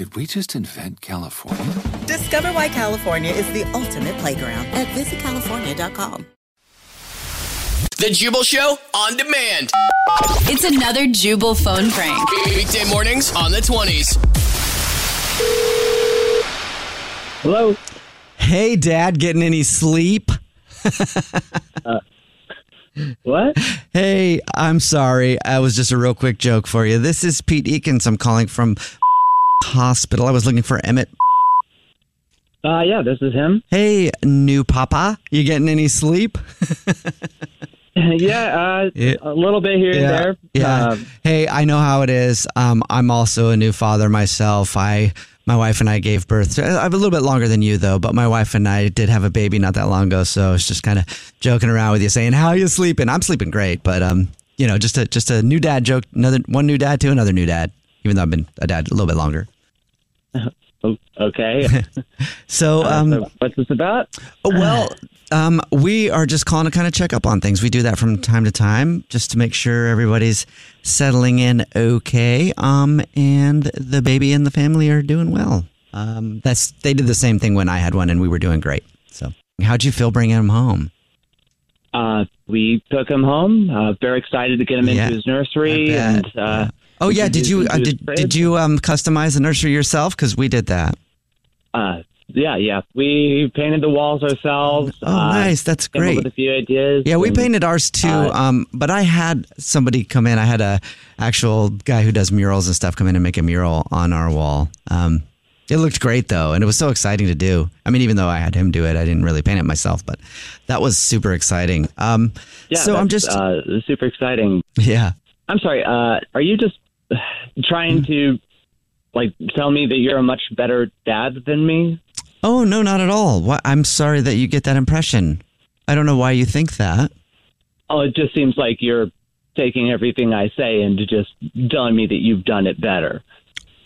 Did we just invent California? Discover why California is the ultimate playground at visitcalifornia.com. The Jubal Show on demand. It's another Jubal phone prank. Weekday mornings on the 20s. Hello. Hey, Dad, getting any sleep? Uh, what? Hey, I'm sorry. I was just a real quick joke for you. This is Pete Eakins. I'm calling from hospital. I was looking for Emmett. Uh, yeah, this is him. Hey, new papa. You getting any sleep? yeah, uh, Yeah. a little bit here and there. Yeah. Um, hey, I know how it is. Um, I'm also a new father myself. I, my wife and I gave birth. To, I'm a little bit longer than you though, but my wife and I did have a baby not that long ago. So it's just kind of joking around with you, saying, "How you sleeping?" I'm sleeping great, but um, you know, just a just a new dad joke. Another one new dad to another new dad. Even though I've been a dad a little bit longer. okay. So, Uh, um, so what's this about? well, um, we are just calling to kind of check up on things. We do that from time to time just to make sure everybody's settling in okay. Um, and the baby and the family are doing well. Um, that's they did the same thing when I had one, and we were doing great. So, how'd you feel bringing him home? Uh, we took him home. Uh, very excited to get him Yeah, into his nursery. And uh, Oh yeah, did you uh, him to his did did you um customize the nursery yourself? Because we did that. Uh, yeah, yeah. We painted the walls ourselves. Oh, uh, nice. That's came up great. With a few ideas. Yeah, we and, painted ours too. uh, um, but I had somebody come in. I had a actual guy who does murals and stuff come in and make a mural on our wall. Um, it looked great though, and it was so exciting to do. I mean, even though I had him do it, I didn't really paint it myself, but that was super exciting. Um, Yeah, so I'm just uh, super exciting. yeah. I'm sorry. Uh, are you just trying to like tell me that you're a much better dad than me? Oh no, not at all. I'm sorry that you get that impression. I don't know why you think that. Oh, it just seems like you're taking everything I say and just telling me that you've done it better.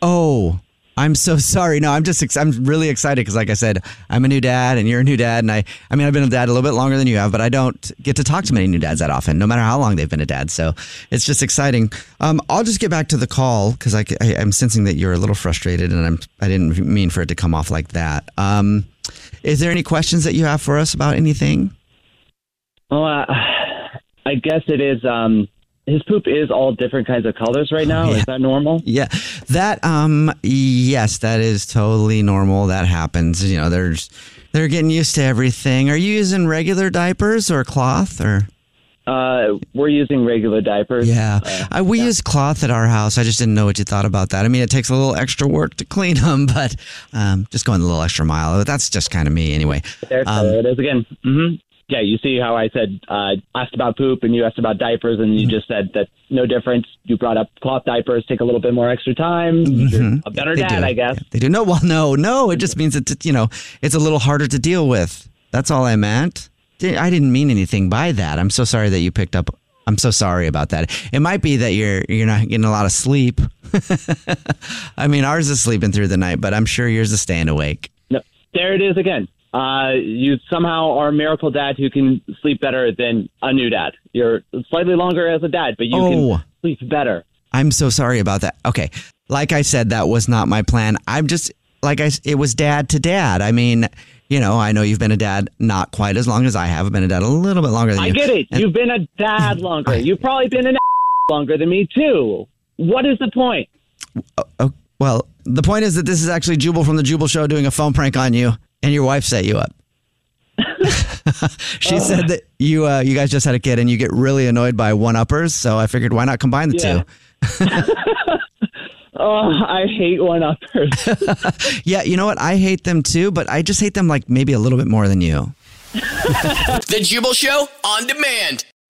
Oh, I'm so sorry. No, I'm just ex- I'm really excited because, like I said, I'm a new dad and you're a new dad, and I I mean I've been a dad a little bit longer than you have, but I don't get to talk to many new dads that often, no matter how long they've been a dad. So it's just exciting. Um, I'll just get back to the call because I, I am sensing that you're a little frustrated, and I'm I didn't mean for it to come off like that. Um, is there any questions that you have for us about anything? Well, uh, I guess it is. Um, his poop is all different kinds of colors right now. Yeah. Is that normal? Yeah, that um yes, that is totally normal. That happens. You know, there's they're getting used to everything. Are you using regular diapers or cloth or? Uh, we're using regular diapers. Yeah, Uh, I, we use cloth at our house. I just didn't know what you thought about that. I mean, it takes a little extra work to clean them, but um, just going a little extra mile. That's just kind of me anyway. there, Um, there it is again. hmm Yeah, you see how I said uh, asked about poop and you asked about diapers and Mm-hmm. you just said that no difference. You brought up cloth diapers take a little bit more extra time. You're a better Mm-hmm. Dad, do. I guess. They do. No, well, no, no. It just means that you know it's a little harder to deal with. That's all I meant. I didn't mean anything by that. I'm so sorry that you picked up. I'm so sorry about that. It might be that you're you're not getting a lot of sleep. I mean, ours is sleeping through the night, but I'm sure yours is staying awake. No, there it is again. Uh, you somehow are a miracle dad who can sleep better than a new dad. You're slightly longer as a dad, but you Oh. can sleep better. I'm so sorry about that. Okay. Like I said, that was not my plan. I'm just, like I, it was dad to dad. I mean, you know, I know you've been a dad not quite as long as I have. I've been a dad a little bit longer than I you. get it. And- You've been a dad longer. You've probably been an longer than me too. What is the point? Oh, well, the point is that this is actually Jubal from the Jubal Show doing a phone prank on you, and your wife set you up. she said that you uh, you guys just had a kid and you get really annoyed by one uppers, so I figured why not combine the Yeah. two. Oh, I hate one uppers. Yeah, you know what? I hate them too, but I just hate them like maybe a little bit more than you. The Jubal Show on demand.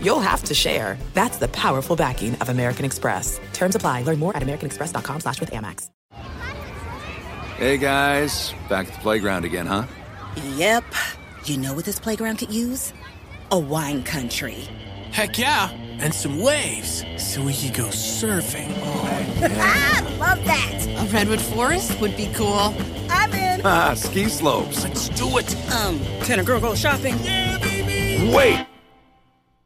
you'll have to share. That's the powerful backing of American Express. Terms apply. Learn more at americanexpress.com slash with Amex. Hey guys, back at the playground again, huh? Yep. You know what this playground could use? A wine country. Heck yeah, and some waves so we could go surfing. Oh. Ah, love that. A redwood forest would be cool. I'm in. Ah, ski slopes. Let's do it. Um, can a girl go shopping? Wait!